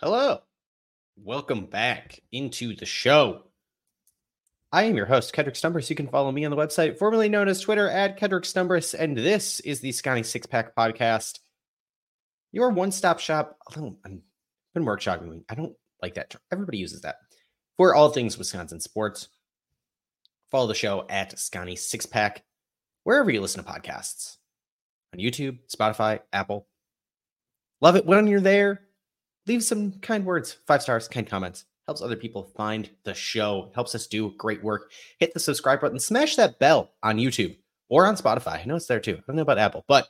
Hello. Welcome back into the show. I am your host, Kedrick Stumbris. You can follow me on the website, formerly known as Twitter, at Kedrick Stumbris. And this is the Sconnie Six Pack Podcast, your one stop shop. Although I've been workshopping, I don't like that. Everybody uses that for all things Wisconsin sports. Follow the show at Sconnie Six Pack, wherever you listen to podcasts on YouTube, Spotify, Apple. Love it when you're there. Leave some kind words, five stars, kind comments. Helps other people find the show, helps us do great work. Hit the subscribe button, smash that bell on YouTube or on Spotify. I know it's there too. I don't know about Apple, but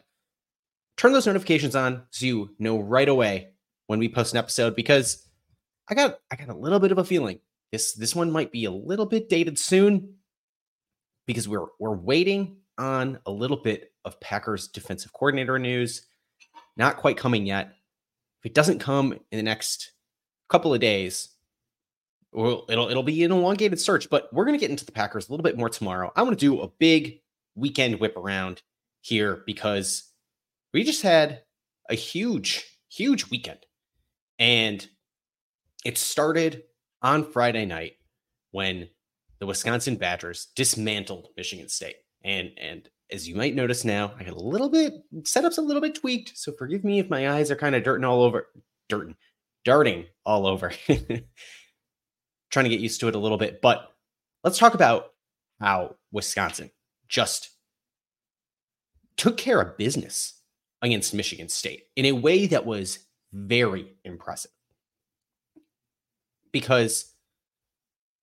turn those notifications on so you know right away when we post an episode because I got I got a little bit of a feeling this this one might be a little bit dated soon because we're we're waiting on a little bit of Packers defensive coordinator news. Not quite coming yet. If it doesn't come in the next couple of days, well, it'll it'll be an elongated search. But we're gonna get into the Packers a little bit more tomorrow. I want to do a big weekend whip around here because we just had a huge, huge weekend. And it started on Friday night when the Wisconsin Badgers dismantled Michigan State. And and as you might notice now, I got a little bit setup's a little bit tweaked. So forgive me if my eyes are kind of dirting all over, dirting, darting all over. Trying to get used to it a little bit. But let's talk about how Wisconsin just took care of business against Michigan State in a way that was very impressive. Because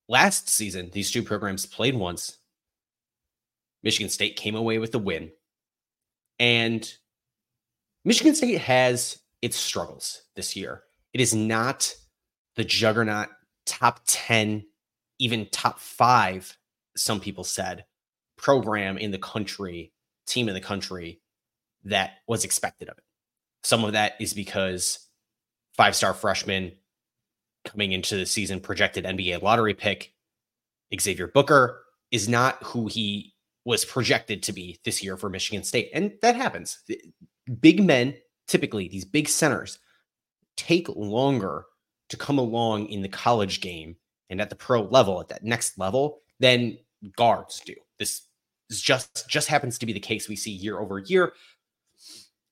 last season, these two programs played once Michigan State came away with the win. And Michigan State has its struggles this year. It is not the juggernaut top 10, even top five, some people said, program in the country, team in the country that was expected of it. Some of that is because five star freshman coming into the season projected NBA lottery pick, Xavier Booker, is not who he was projected to be this year for Michigan State. And that happens. Big men, typically, these big centers, take longer to come along in the college game and at the pro level, at that next level, than guards do. This is just just happens to be the case we see year over year.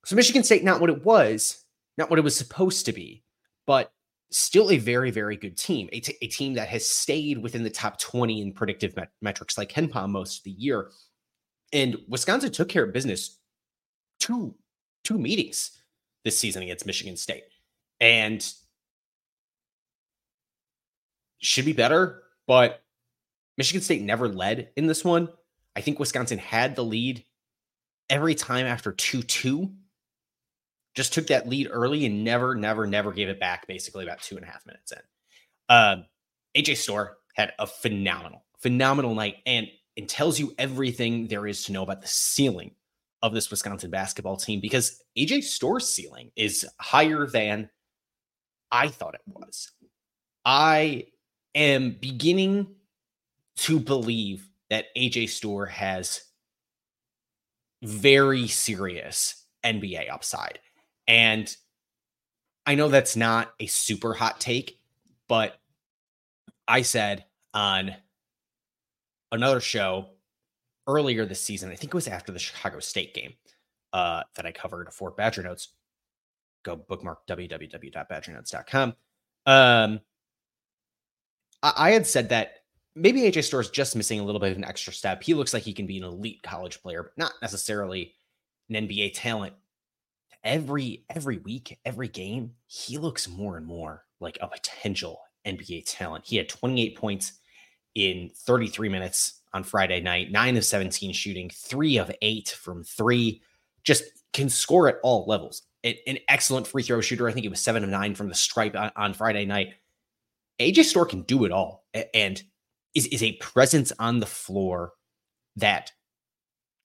So Michigan State, not what it was, not what it was supposed to be, but still a very, very good team. A, t- a team that has stayed within the top 20 in predictive met- metrics like KenPom most of the year. And Wisconsin took care of business two, two meetings this season against Michigan State. And should be better, but Michigan State never led in this one. I think Wisconsin had the lead every time after 2 2 just took that lead early and never, never, never gave it back. Basically, about two and a half minutes in. Um, AJ Storr had a phenomenal, phenomenal night, and it tells you everything there is to know about the ceiling of this Wisconsin basketball team because AJ Storr's ceiling is higher than I thought it was. I am beginning to believe that AJ Storr has very serious NBA upside. And I know that's not a super hot take, but I said on another show earlier this season, I think it was after the Chicago State game uh, that I covered for Badger Notes. Go bookmark www.badgernotes.com. Um, I, I had said that maybe AJ Storr is just missing a little bit of an extra step. He looks like he can be an elite college player, but not necessarily an NBA talent every every week, every game, he looks more and more like a potential NBA talent. He had 28 points in 33 minutes on Friday night, 9 of 17 shooting, 3 of 8 from 3. Just can score at all levels. An excellent free throw shooter. I think it was 7 of 9 from the stripe on, on Friday night. AJ Storr can do it all and is, is a presence on the floor that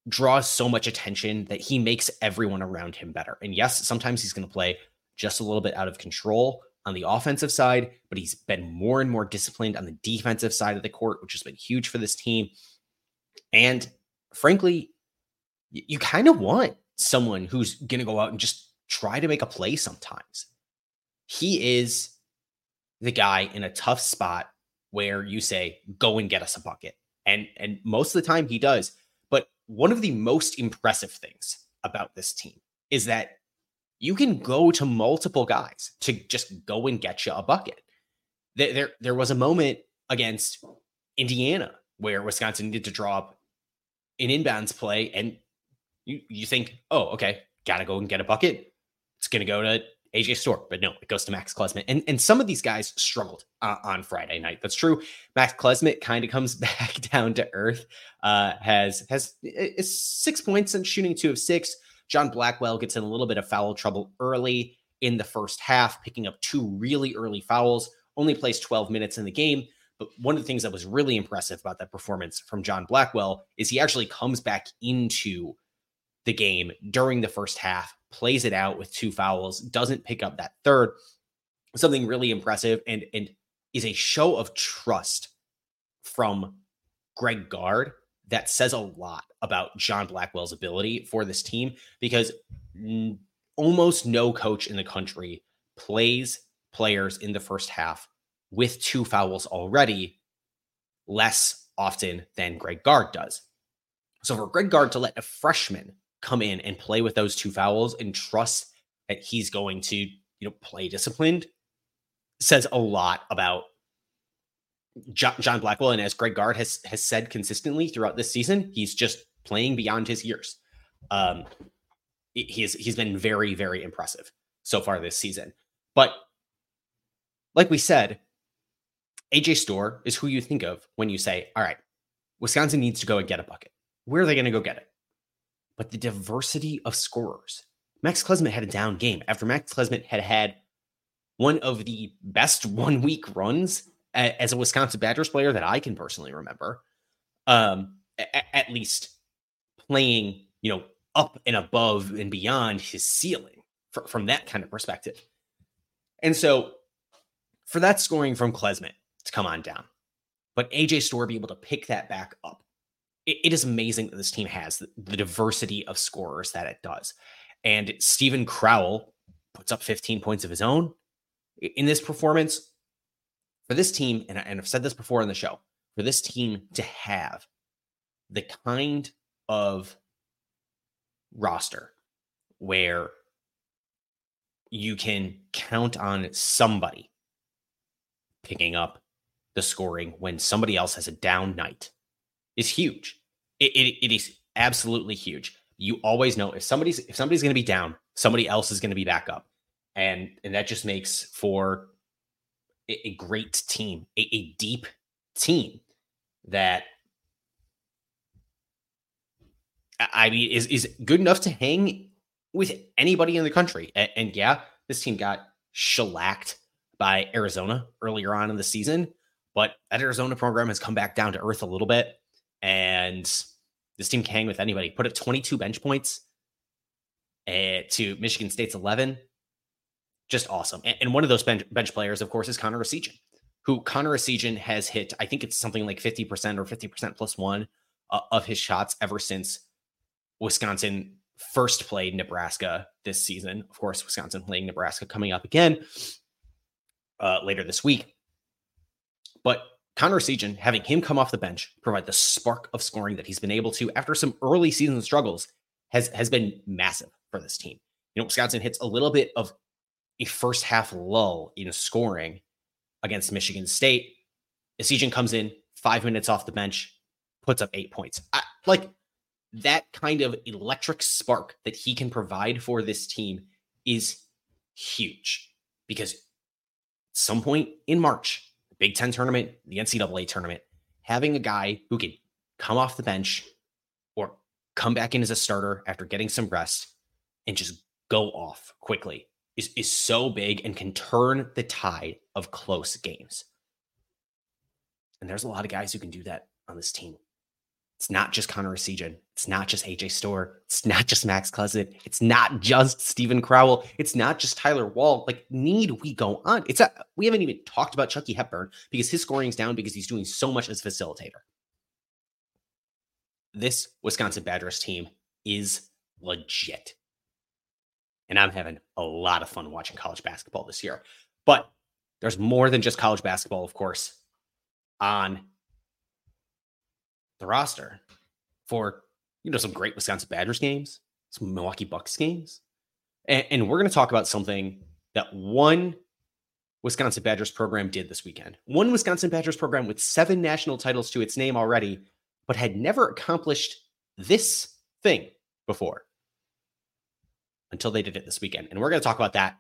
draws so much attention that he makes everyone around him better. And yes, sometimes he's going to play just a little bit out of control on the offensive side, but he's been more and more disciplined on the defensive side of the court, which has been huge for this team. And frankly, you kind of want someone who's going to go out and just try to make a play sometimes. He is the guy in a tough spot where you say, go and get us a bucket. And and most of the time he does. One of the most impressive things about this team is that you can go to multiple guys to just go and get you a bucket. There, there, there was a moment against Indiana where Wisconsin needed to draw up an inbounds play, and you you think, oh, okay, gotta go and get a bucket. It's gonna go to AJ Storr, but no, it goes to Max Klesmit. And and some of these guys struggled uh, on Friday night. That's true. Max Klesmit kind of comes back down to earth. Uh, has has is six points and shooting two of six. John Blackwell gets in a little bit of foul trouble early in the first half, picking up two really early fouls. Only plays 12 minutes in the game. But one of the things that was really impressive about that performance from John Blackwell is he actually comes back into the game during the first half, plays it out with two fouls, doesn't pick up that third. Something really impressive and and is a show of trust from Greg Gard that says a lot about John Blackwell's ability for this team because n- almost no coach in the country plays players in the first half with two fouls already less often than Greg Gard does. So for Greg Gard to let a freshman come in and play with those two fouls and trust that he's going to, you know, play disciplined says a lot about John, Blackwell. And as Greg Gard has has said consistently throughout this season, he's just playing beyond his years. Um, he's he's been very very impressive so far this season. But like we said, AJ Storr is who you think of when you say, "All right, Wisconsin needs to go and get a bucket." Where are they going to go get it? But the diversity of scorers. Max Klesmit had a down game after Max Klesmit had had one of the best one week runs as a Wisconsin Badgers player that I can personally remember. Um, at least playing, you know, up and above and beyond his ceiling from that kind of perspective. And so for that scoring from Klesmit to come on down, but AJ Storr be able to pick that back up it, it is amazing that this team has the, the diversity of scorers that it does. And Steven Crowl puts up 15 points of his own in this performance. For this team, and, and I've said this before in the show, for this team to have the kind of roster where you can count on somebody picking up the scoring when somebody else has a down night is huge. It, it, it is absolutely huge. You always know if somebody's if somebody's going to be down, somebody else is going to be back up, and and that just makes for a, a great team, a, a deep team that I mean is is good enough to hang with anybody in the country. And, and, yeah, this team got shellacked by Arizona earlier on in the season, but that Arizona program has come back down to earth a little bit. And this team can hang with anybody. Put up 22 bench points uh, to Michigan State's 11. Just awesome. And, and one of those bench, bench, players, of course, is Connor Essegian, who Connor Essegian has hit, I think it's something like 50% or 50% plus one uh, of his shots ever since Wisconsin first played Nebraska this season. Of course, Wisconsin playing Nebraska coming up again uh, later this week. But Connor Essegian, having him come off the bench, provide the spark of scoring that he's been able to after some early season struggles, has has been massive for this team. You know, Wisconsin hits a little bit of a first half lull in scoring against Michigan State. Essegian comes in five minutes off the bench, puts up eight points. I, like that kind of electric spark that he can provide for this team is huge because some point in March, Big Ten tournament, the NCAA tournament, having a guy who can come off the bench or come back in as a starter after getting some rest and just go off quickly is, is so big and can turn the tide of close games. And there's a lot of guys who can do that on this team. It's not just Connor Essegian. It's not just AJ Storr. It's not just Max Klesmit. It's not just Steven Crowl. It's not just Tyler Wahl. Like, need we go on? It's a we haven't even talked about Chucky Hepburn because his scoring's down because he's doing so much as facilitator. This Wisconsin Badgers team is legit. And I'm having a lot of fun watching college basketball this year. But there's more than just college basketball, of course, on the roster for you know some great Wisconsin Badgers games, some Milwaukee Bucks games, and, and we're going to talk about something that one Wisconsin Badgers program did this weekend. One Wisconsin Badgers program with seven national titles to its name already, but had never accomplished this thing before until they did it this weekend. And we're going to talk about that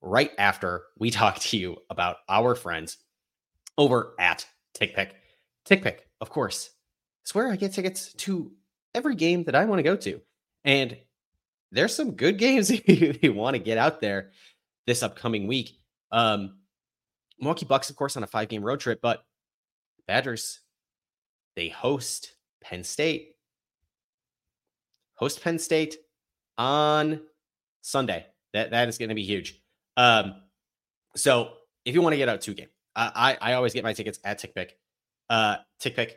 right after we talk to you about our friends over at TickPick. TickPick, of course, where I get tickets to every game that I want to go to. And there's some good games you want to get out there this upcoming week. Um, Milwaukee Bucks, of course, on a five game road trip, but Badgers, they host Penn State. Host Penn State on Sunday. That that is going to be huge. Um, so if you want to get out to a game, I I always get my tickets at TickPick. Uh, TickPick.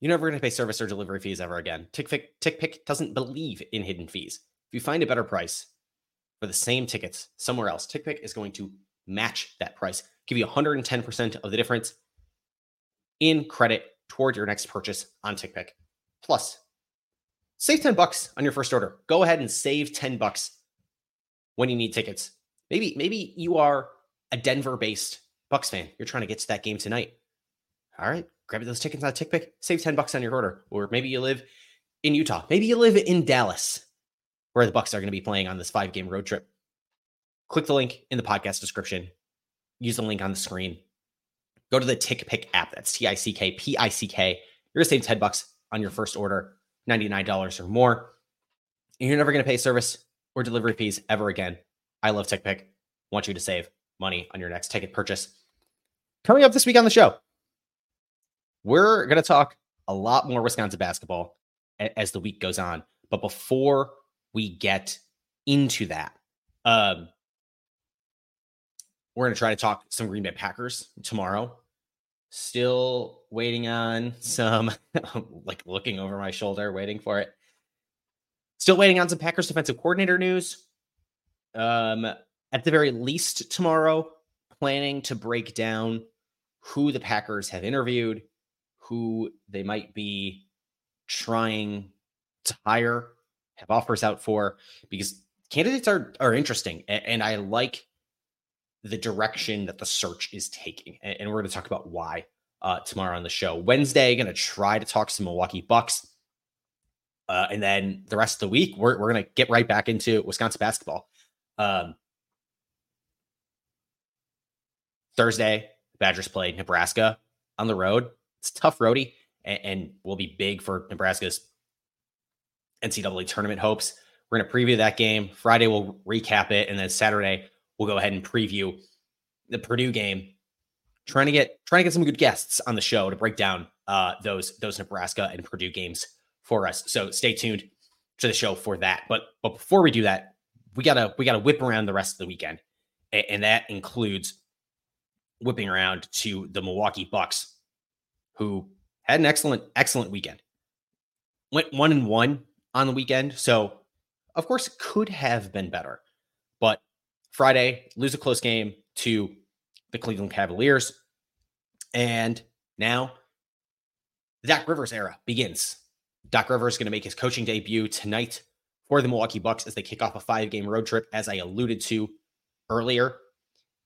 You're never going to pay service or delivery fees ever again. TickPick TickPick doesn't believe in hidden fees. If you find a better price for the same tickets somewhere else, TickPick is going to match that price, give you 110% of the difference in credit toward your next purchase on TickPick. Plus, save 10 bucks on your first order. Go ahead and save 10 bucks when you need tickets. Maybe maybe you are a Denver-based Bucks fan. You're trying to get to that game tonight. All right, grab those tickets on TickPick. Save 10 bucks on your order. Or maybe you live in Utah. Maybe you live in Dallas where the Bucks are going to be playing on this five-game road trip. Click the link in the podcast description. Use the link on the screen. Go to the TickPick app. That's T I C K P I C K. You're going to save 10 bucks on your first order, $99 or more. And you're never going to pay service or delivery fees ever again. I love TickPick. Want you to save money on your next ticket purchase. Coming up this week on the show, we're going to talk a lot more Wisconsin basketball as the week goes on. But before we get into that, um, we're going to try to talk some Green Bay Packers tomorrow. Still waiting on some, like looking over my shoulder, waiting for it. Still waiting on some Packers defensive coordinator news. Um, at the very least, tomorrow, planning to break down who the Packers have interviewed, who they might be trying to hire, have offers out for, because candidates are are interesting, and, and I like the direction that the search is taking, and, and we're going to talk about why uh, tomorrow on the show. Wednesday, going to try to talk some Milwaukee Bucks. Uh, and then the rest of the week, we're, we're going to get right back into Wisconsin basketball. Um, Thursday, the Badgers play Nebraska on the road. It's tough roadie and, and will be big for Nebraska's NCAA tournament hopes. We're going to preview that game. Friday, we'll recap it. And then Saturday, we'll go ahead and preview the Purdue game. Trying to get trying to get some good guests on the show to break down uh, those those Nebraska and Purdue games for us. So stay tuned to the show for that. But but before we do that, we gotta we gotta whip around the rest of the weekend, and, and that includes whipping around to the Milwaukee Bucks, who had an excellent excellent weekend. Went one and one on the weekend, so of course could have been better. But Friday, lose a close game to the Cleveland Cavaliers, and now Doc Rivers era begins Doc Rivers is going to make his coaching debut tonight for the Milwaukee Bucks as they kick off a five game road trip, as I alluded to earlier.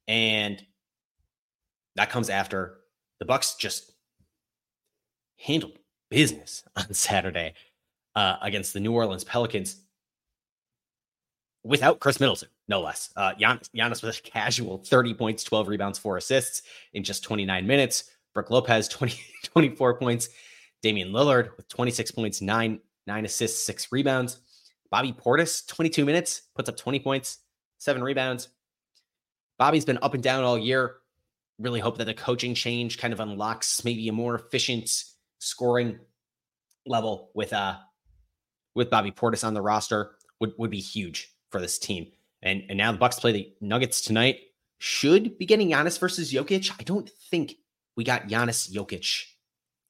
And that comes after the Bucks just handled business on Saturday uh, against the New Orleans Pelicans without Khris Middleton, no less. Uh, Giannis, Giannis a casual 30 points, 12 rebounds, four assists in just 29 minutes. Brook Lopez, 20, 24 points. Damian Lillard with 26 points, nine, nine assists, six rebounds. Bobby Portis, 22 minutes, puts up 20 points, seven rebounds. Bobby's been up and down all year. Really hope that the coaching change kind of unlocks maybe a more efficient scoring level with uh with Bobby Portis on the roster would, would be huge for this team. And and now the Bucks play the Nuggets tonight. Should be getting Giannis versus Jokic. I don't think we got Giannis Jokic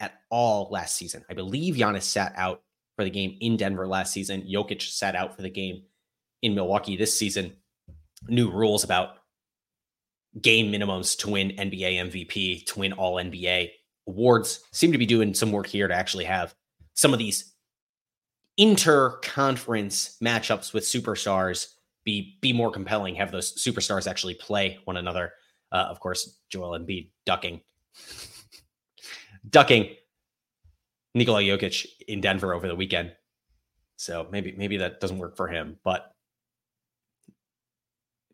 at all last season. I believe Giannis sat out for the game in Denver last season. Jokic sat out for the game in Milwaukee this season. New rules about game minimums to win NBA MVP, to win all NBA awards. Seem to be doing some work here to actually have some of these inter-conference matchups with superstars be be more compelling. Have those superstars actually play one another. Uh, of course, Joel Embiid ducking, ducking Nikola Jokic in Denver over the weekend. So maybe maybe that doesn't work for him, but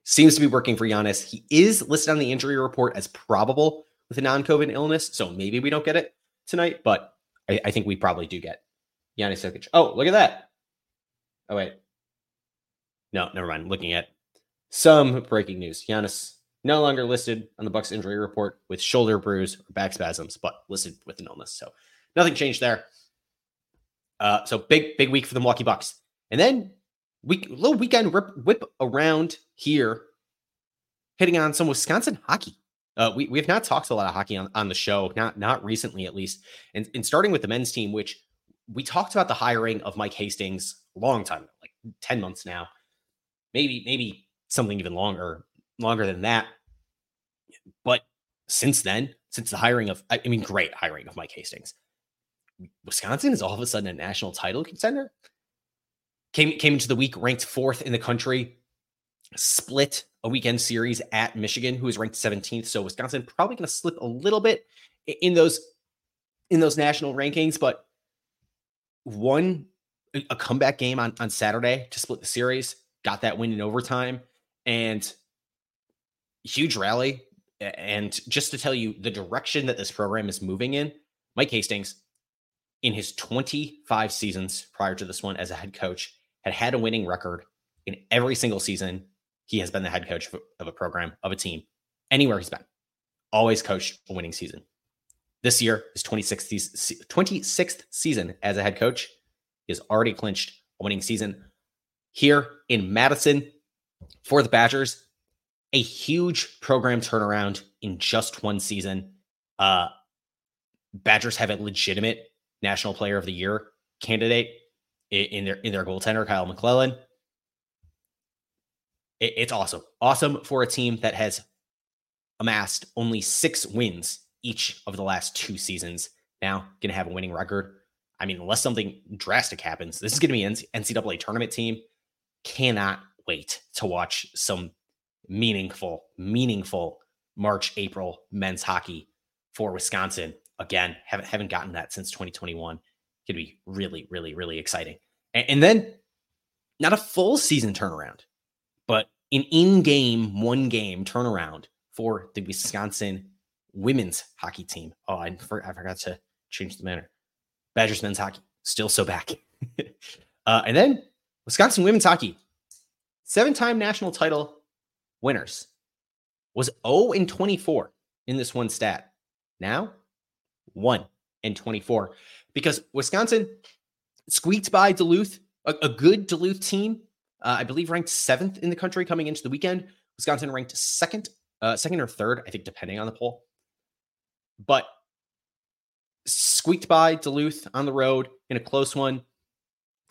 seems to be working for Giannis. He is listed on the injury report as probable with a non-COVID illness, so maybe we don't get it tonight, but I, I think we probably do get Giannis Jokic. Oh, look at that! Oh wait, no, never mind. Looking at some breaking news: Giannis no longer listed on the Bucks injury report with shoulder bruise or back spasms, but listed with an illness. So nothing changed there. Uh, so big, big week for the Milwaukee Bucks. And then week little weekend rip, whip around here, hitting on some Wisconsin hockey. Uh, we, we have not talked a lot of hockey on, on the show, not not recently at least. And, and starting with the men's team, which we talked about the hiring of Mike Hastings a long time, like 10 months now, maybe, maybe something even longer, longer than that. But since then, since the hiring of, I mean, great hiring of Mike Hastings, Wisconsin is all of a sudden a national title contender. Came came into the week ranked fourth in the country, split a weekend series at Michigan, who is ranked 17th. So Wisconsin probably going to slip a little bit in those in those national rankings, but won a comeback game on, on Saturday to split the series, got that win in overtime, and huge rally. And just to tell you the direction that this program is moving in, Mike Hastings in his 25 seasons prior to this one as a head coach had had a winning record in every single season he has been the head coach of a program of a team anywhere he's been. Always coached a winning season. This year is 26th, 26th season as a head coach he has already clinched a winning season here in madison for the badgers. A huge program turnaround in just one season. Uh badgers have a legitimate National Player of the Year candidate in their in their goaltender Kyle McClellan. It, it's awesome, awesome for a team that has amassed only six wins each of the last two seasons. Now going to have a winning record. I mean, unless something drastic happens, this is going to be an NCAA tournament team. Cannot wait to watch some meaningful, meaningful March, April men's hockey for Wisconsin again, haven't haven't gotten that since 2021. Could be really, really, really exciting. And, and then not a full season turnaround, an in-game, one game turnaround for the Wisconsin women's hockey team. Oh, I, I forgot to change the manner. Badgers men's hockey still so back. uh, and then Wisconsin women's hockey, seven-time national title winners, was 0 in 24 in this one stat. Now 1 and 24 because Wisconsin squeaked by Duluth, a, a good Duluth team. Uh, I believe ranked seventh in the country coming into the weekend. Wisconsin ranked second, uh, second or third, I think, depending on the poll. But squeaked by Duluth on the road in a close one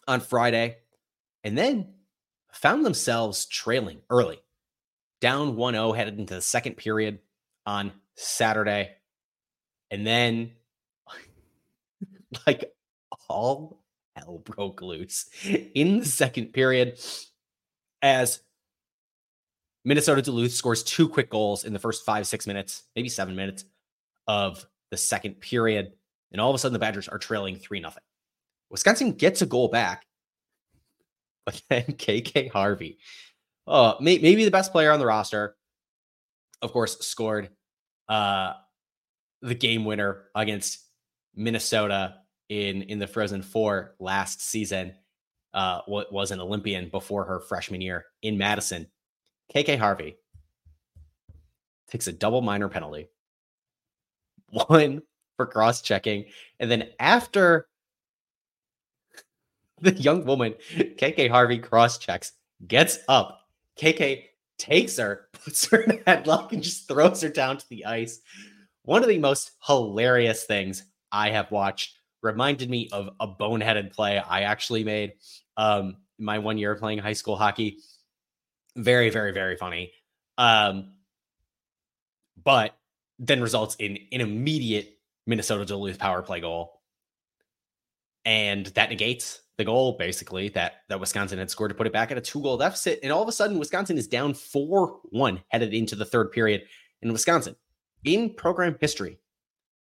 on Friday, and then found themselves trailing early, down 1 0, headed into the second period on Saturday. And then, like, all hell broke loose in the second period as Minnesota Duluth scores two quick goals in the first five, six minutes, maybe seven minutes of the second period. And all of a sudden, the Badgers are trailing 3 0. Wisconsin gets a goal back, but then KK Harvey, uh, may, maybe the best player on the roster, of course, scored uh, the game winner against Minnesota in in the Frozen Four last season. Uh, was an Olympian before her freshman year in Madison. KK Harvey takes a double minor penalty, one for cross checking, and then after the young woman, KK Harvey cross checks, gets up. KK takes her, puts her in a headlock, and just throws her down to the ice. One of the most hilarious things I have watched reminded me of a boneheaded play I actually made um, my one year playing high school hockey. Very, very, very funny. Um, but then results in an immediate Minnesota Duluth power play goal. And that negates the goal basically that that Wisconsin had scored to put it back at a two goal deficit. And all of a sudden, Wisconsin is down 4 1 headed into the third period. And Wisconsin, in program history,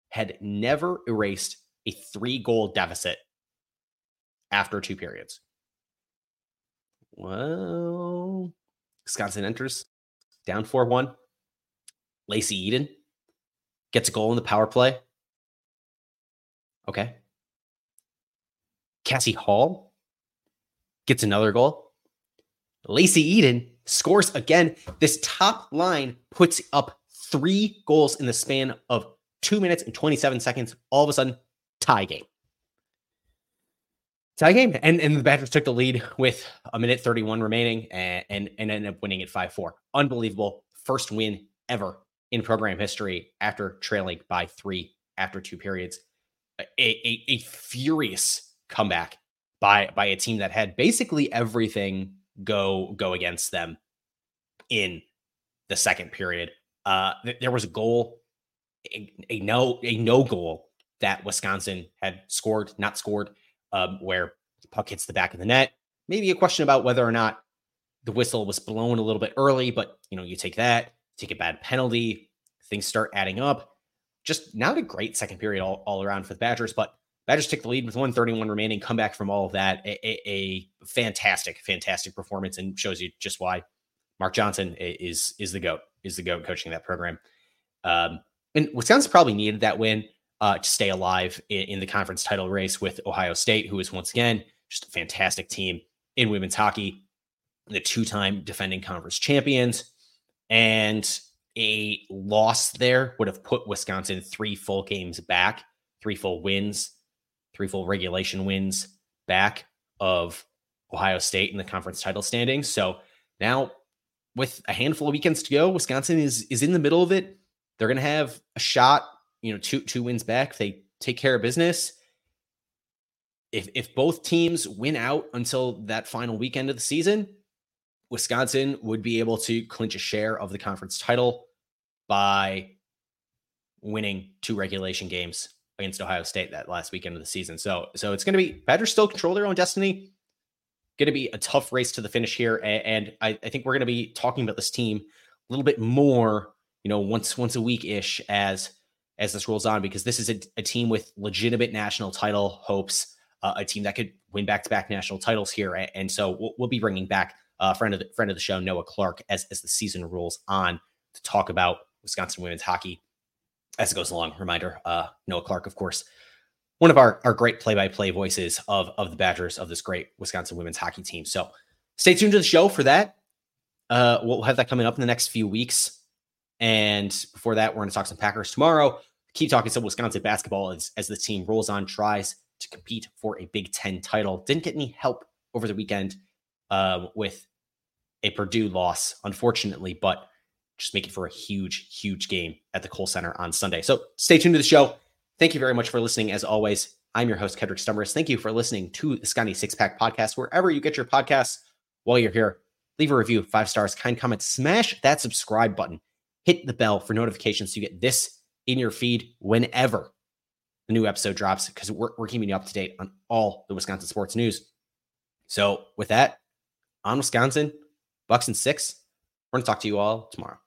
had never erased a three goal deficit after two periods. Well, Wisconsin enters down 4 1. Lacey Eden gets a goal in the power play. Okay. Cassie Hall gets another goal. Lacey Eden scores again. This top line puts up three goals in the span of two minutes and 27 seconds. All of a sudden, tie game. Tie game. And, and the Badgers took the lead with a minute 31 remaining and, and, and ended up winning it 5 4. Unbelievable. First win ever in program history after trailing by three after two periods. A, a, a furious comeback by by a team that had basically everything go go against them in the second period. Uh, th- there was a goal, a, a, no a no goal that Wisconsin had scored, not scored, um, where puck hits the back of the net. Maybe a question about whether or not the whistle was blown a little bit early, but you know you take that, take a bad penalty, things start adding up. Just not a great second period all, all around for the Badgers, but Badgers took the lead with 131 remaining, come back from all of that. A, a, a, fantastic, fantastic performance and shows you just why Mark Johnson is is the GOAT, is the GOAT coaching that program. Um, and Wisconsin probably needed that win uh, to stay alive in, in, the conference title race with Ohio State, who is once again just a fantastic team in women's hockey, the two time defending conference champions. And a loss there would have put Wisconsin three full games back, three full wins three full regulation wins back of Ohio State in the conference title standings. So now, with a handful of weekends to go, Wisconsin is is in the middle of it. They're going to have a shot, you know, two two wins back. If they take care of business. If if both teams win out until that final weekend of the season, Wisconsin would be able to clinch a share of the conference title by winning two regulation games against Ohio State that last weekend of the season. So so it's going to be Badgers still control their own destiny. Going to be a tough race to the finish here, and, I, I think we're going to be talking about this team a little bit more, you know, once once a week ish as as this rolls on because this is a, a team with legitimate national title hopes, uh, a team that could win back to back national titles here, and so we'll, we'll be bringing back a uh, friend of the friend of the show Noah Clark as as the season rolls on to talk about Wisconsin women's hockey as it goes along. Reminder, uh, Noah Clark, of course, one of our, our great play-by-play voices of, of the Badgers of this great Wisconsin women's hockey team. So stay tuned to the show for that. Uh, we'll have that coming up in the next few weeks. And before that, we're going to talk some Packers tomorrow. Keep talking some Wisconsin basketball as, as the team rolls on, tries to compete for a Big Ten title. Didn't get any help over the weekend uh, with a Purdue loss, unfortunately, but just make it for a huge, huge game at the Kohl Center on Sunday. So stay tuned to the show. Thank you very much for listening. As always, I'm your host, Kedrick Stumbris. Thank you for listening to the Sconnie Six Pack Podcast, wherever you get your podcasts. While you're here, leave a review, five stars, kind comment, smash that subscribe button, hit the bell for notifications so you get this in your feed whenever the new episode drops, because we're, we're keeping you up to date on all the Wisconsin sports news. So, with that, on Wisconsin, Bucks and six, we're going to talk to you all tomorrow.